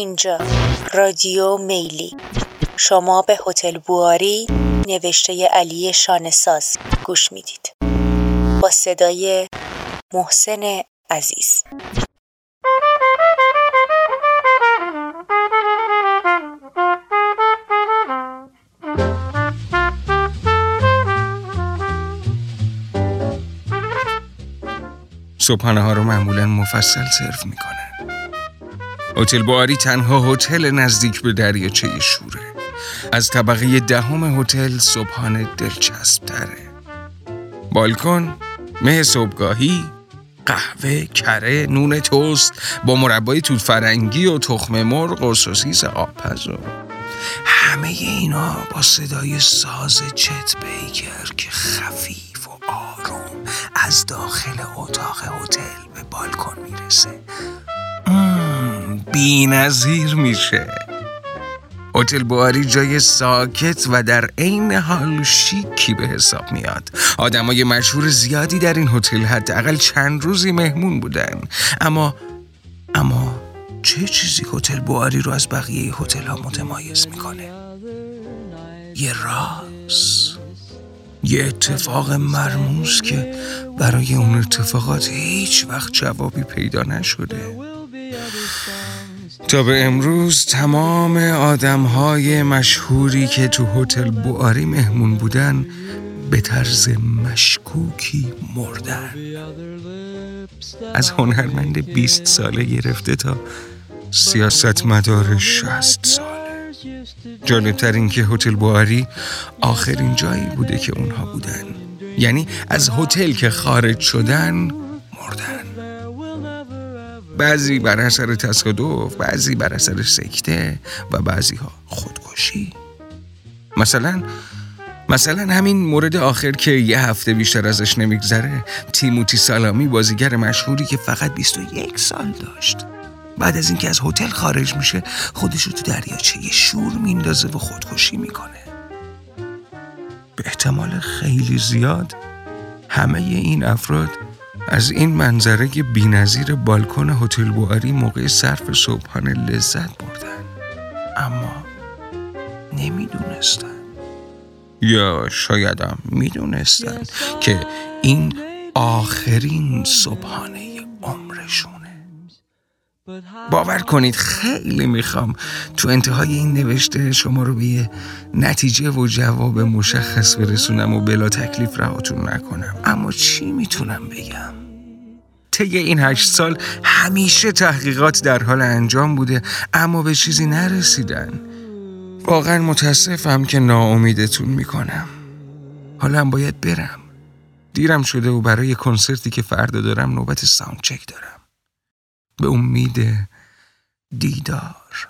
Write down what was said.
اینجا. رادیو میلی. شما به هتل بواری نوشته علی شانساز گوش می‌دید. با صدای محسن عزیز. صبحانه ها رو معمولا مفصل سرو می‌کنن هتل بواری تنها هتل نزدیک به دریاچه شوره. از طبقه دهم هتل صبحانه دلچسب تره بالکن مه صبحگاهی قهوه، کره، نون توست با مربای توت فرنگی و تخم مرغ و سوسیس آبپز و همه اینا با صدای ساز چت بیکر که خفیف و آروم از داخل اتاق هتل به بالکن می‌رسه. بی نظیر میشه. هتل بواری جای ساکت و در عین حال شیکی به حساب میاد. آدمای مشهور زیادی در این هتل حداقل چند روزی مهمون بودن. اما اما چه چیزی هتل بواری رو از بقیه هتل ها متمایز می‌کنه؟ یه راز. یه اتفاق مرموز که برای اون اتفاقات هیچ وقت جوابی پیدا نشده. تا به امروز تمام آدم های مشهوری که تو هتل بواری مهمون بودن به طرز مشکوکی مردن. از هنرمند 20 ساله گرفته تا سیاست مدار 60 ساله. جالبتر این که هتل بواری آخرین جایی بوده که اونها بودن. یعنی از هتل که خارج شدن بعضی بر اثر تصادف بعضی بر اثر سکته و بعضی ها خودکشی. مثلا مثلا همین مورد آخر که یه هفته بیشتر ازش نمیگذره تیموتی سالامی بازیگر مشهوری که فقط 21 سال داشت. بعد از اینکه از هتل خارج میشه خودش رو تو دریاچه شور میندازه و خودکشی می‌کنه. به احتمال خیلی زیاد همه این افراد از این منظره بینظیر بالکن هتل بواری موقع صرف صبحانه لذت بردن. اما نمی‌دونستن. یا شایدم می‌دونستن که این آخرین صبحانه عمرشونه باور کنید خیلی می‌خوام. تو انتهای این نوشته شما رو به نتیجه و جواب مشخص برسونم و بلا تکلیف رهاتون نکنم. اما چی می‌تونم بگم؟ طی این هشت سال همیشه تحقیقات در حال انجام بوده اما به چیزی نرسیدن. واقعا متاسفم که ناامیدتون می‌کنم. حالا باید برم. دیرم شده و برای کنسرتی که فردا دارم نوبت ساوند چک دارم. به امید دیدار.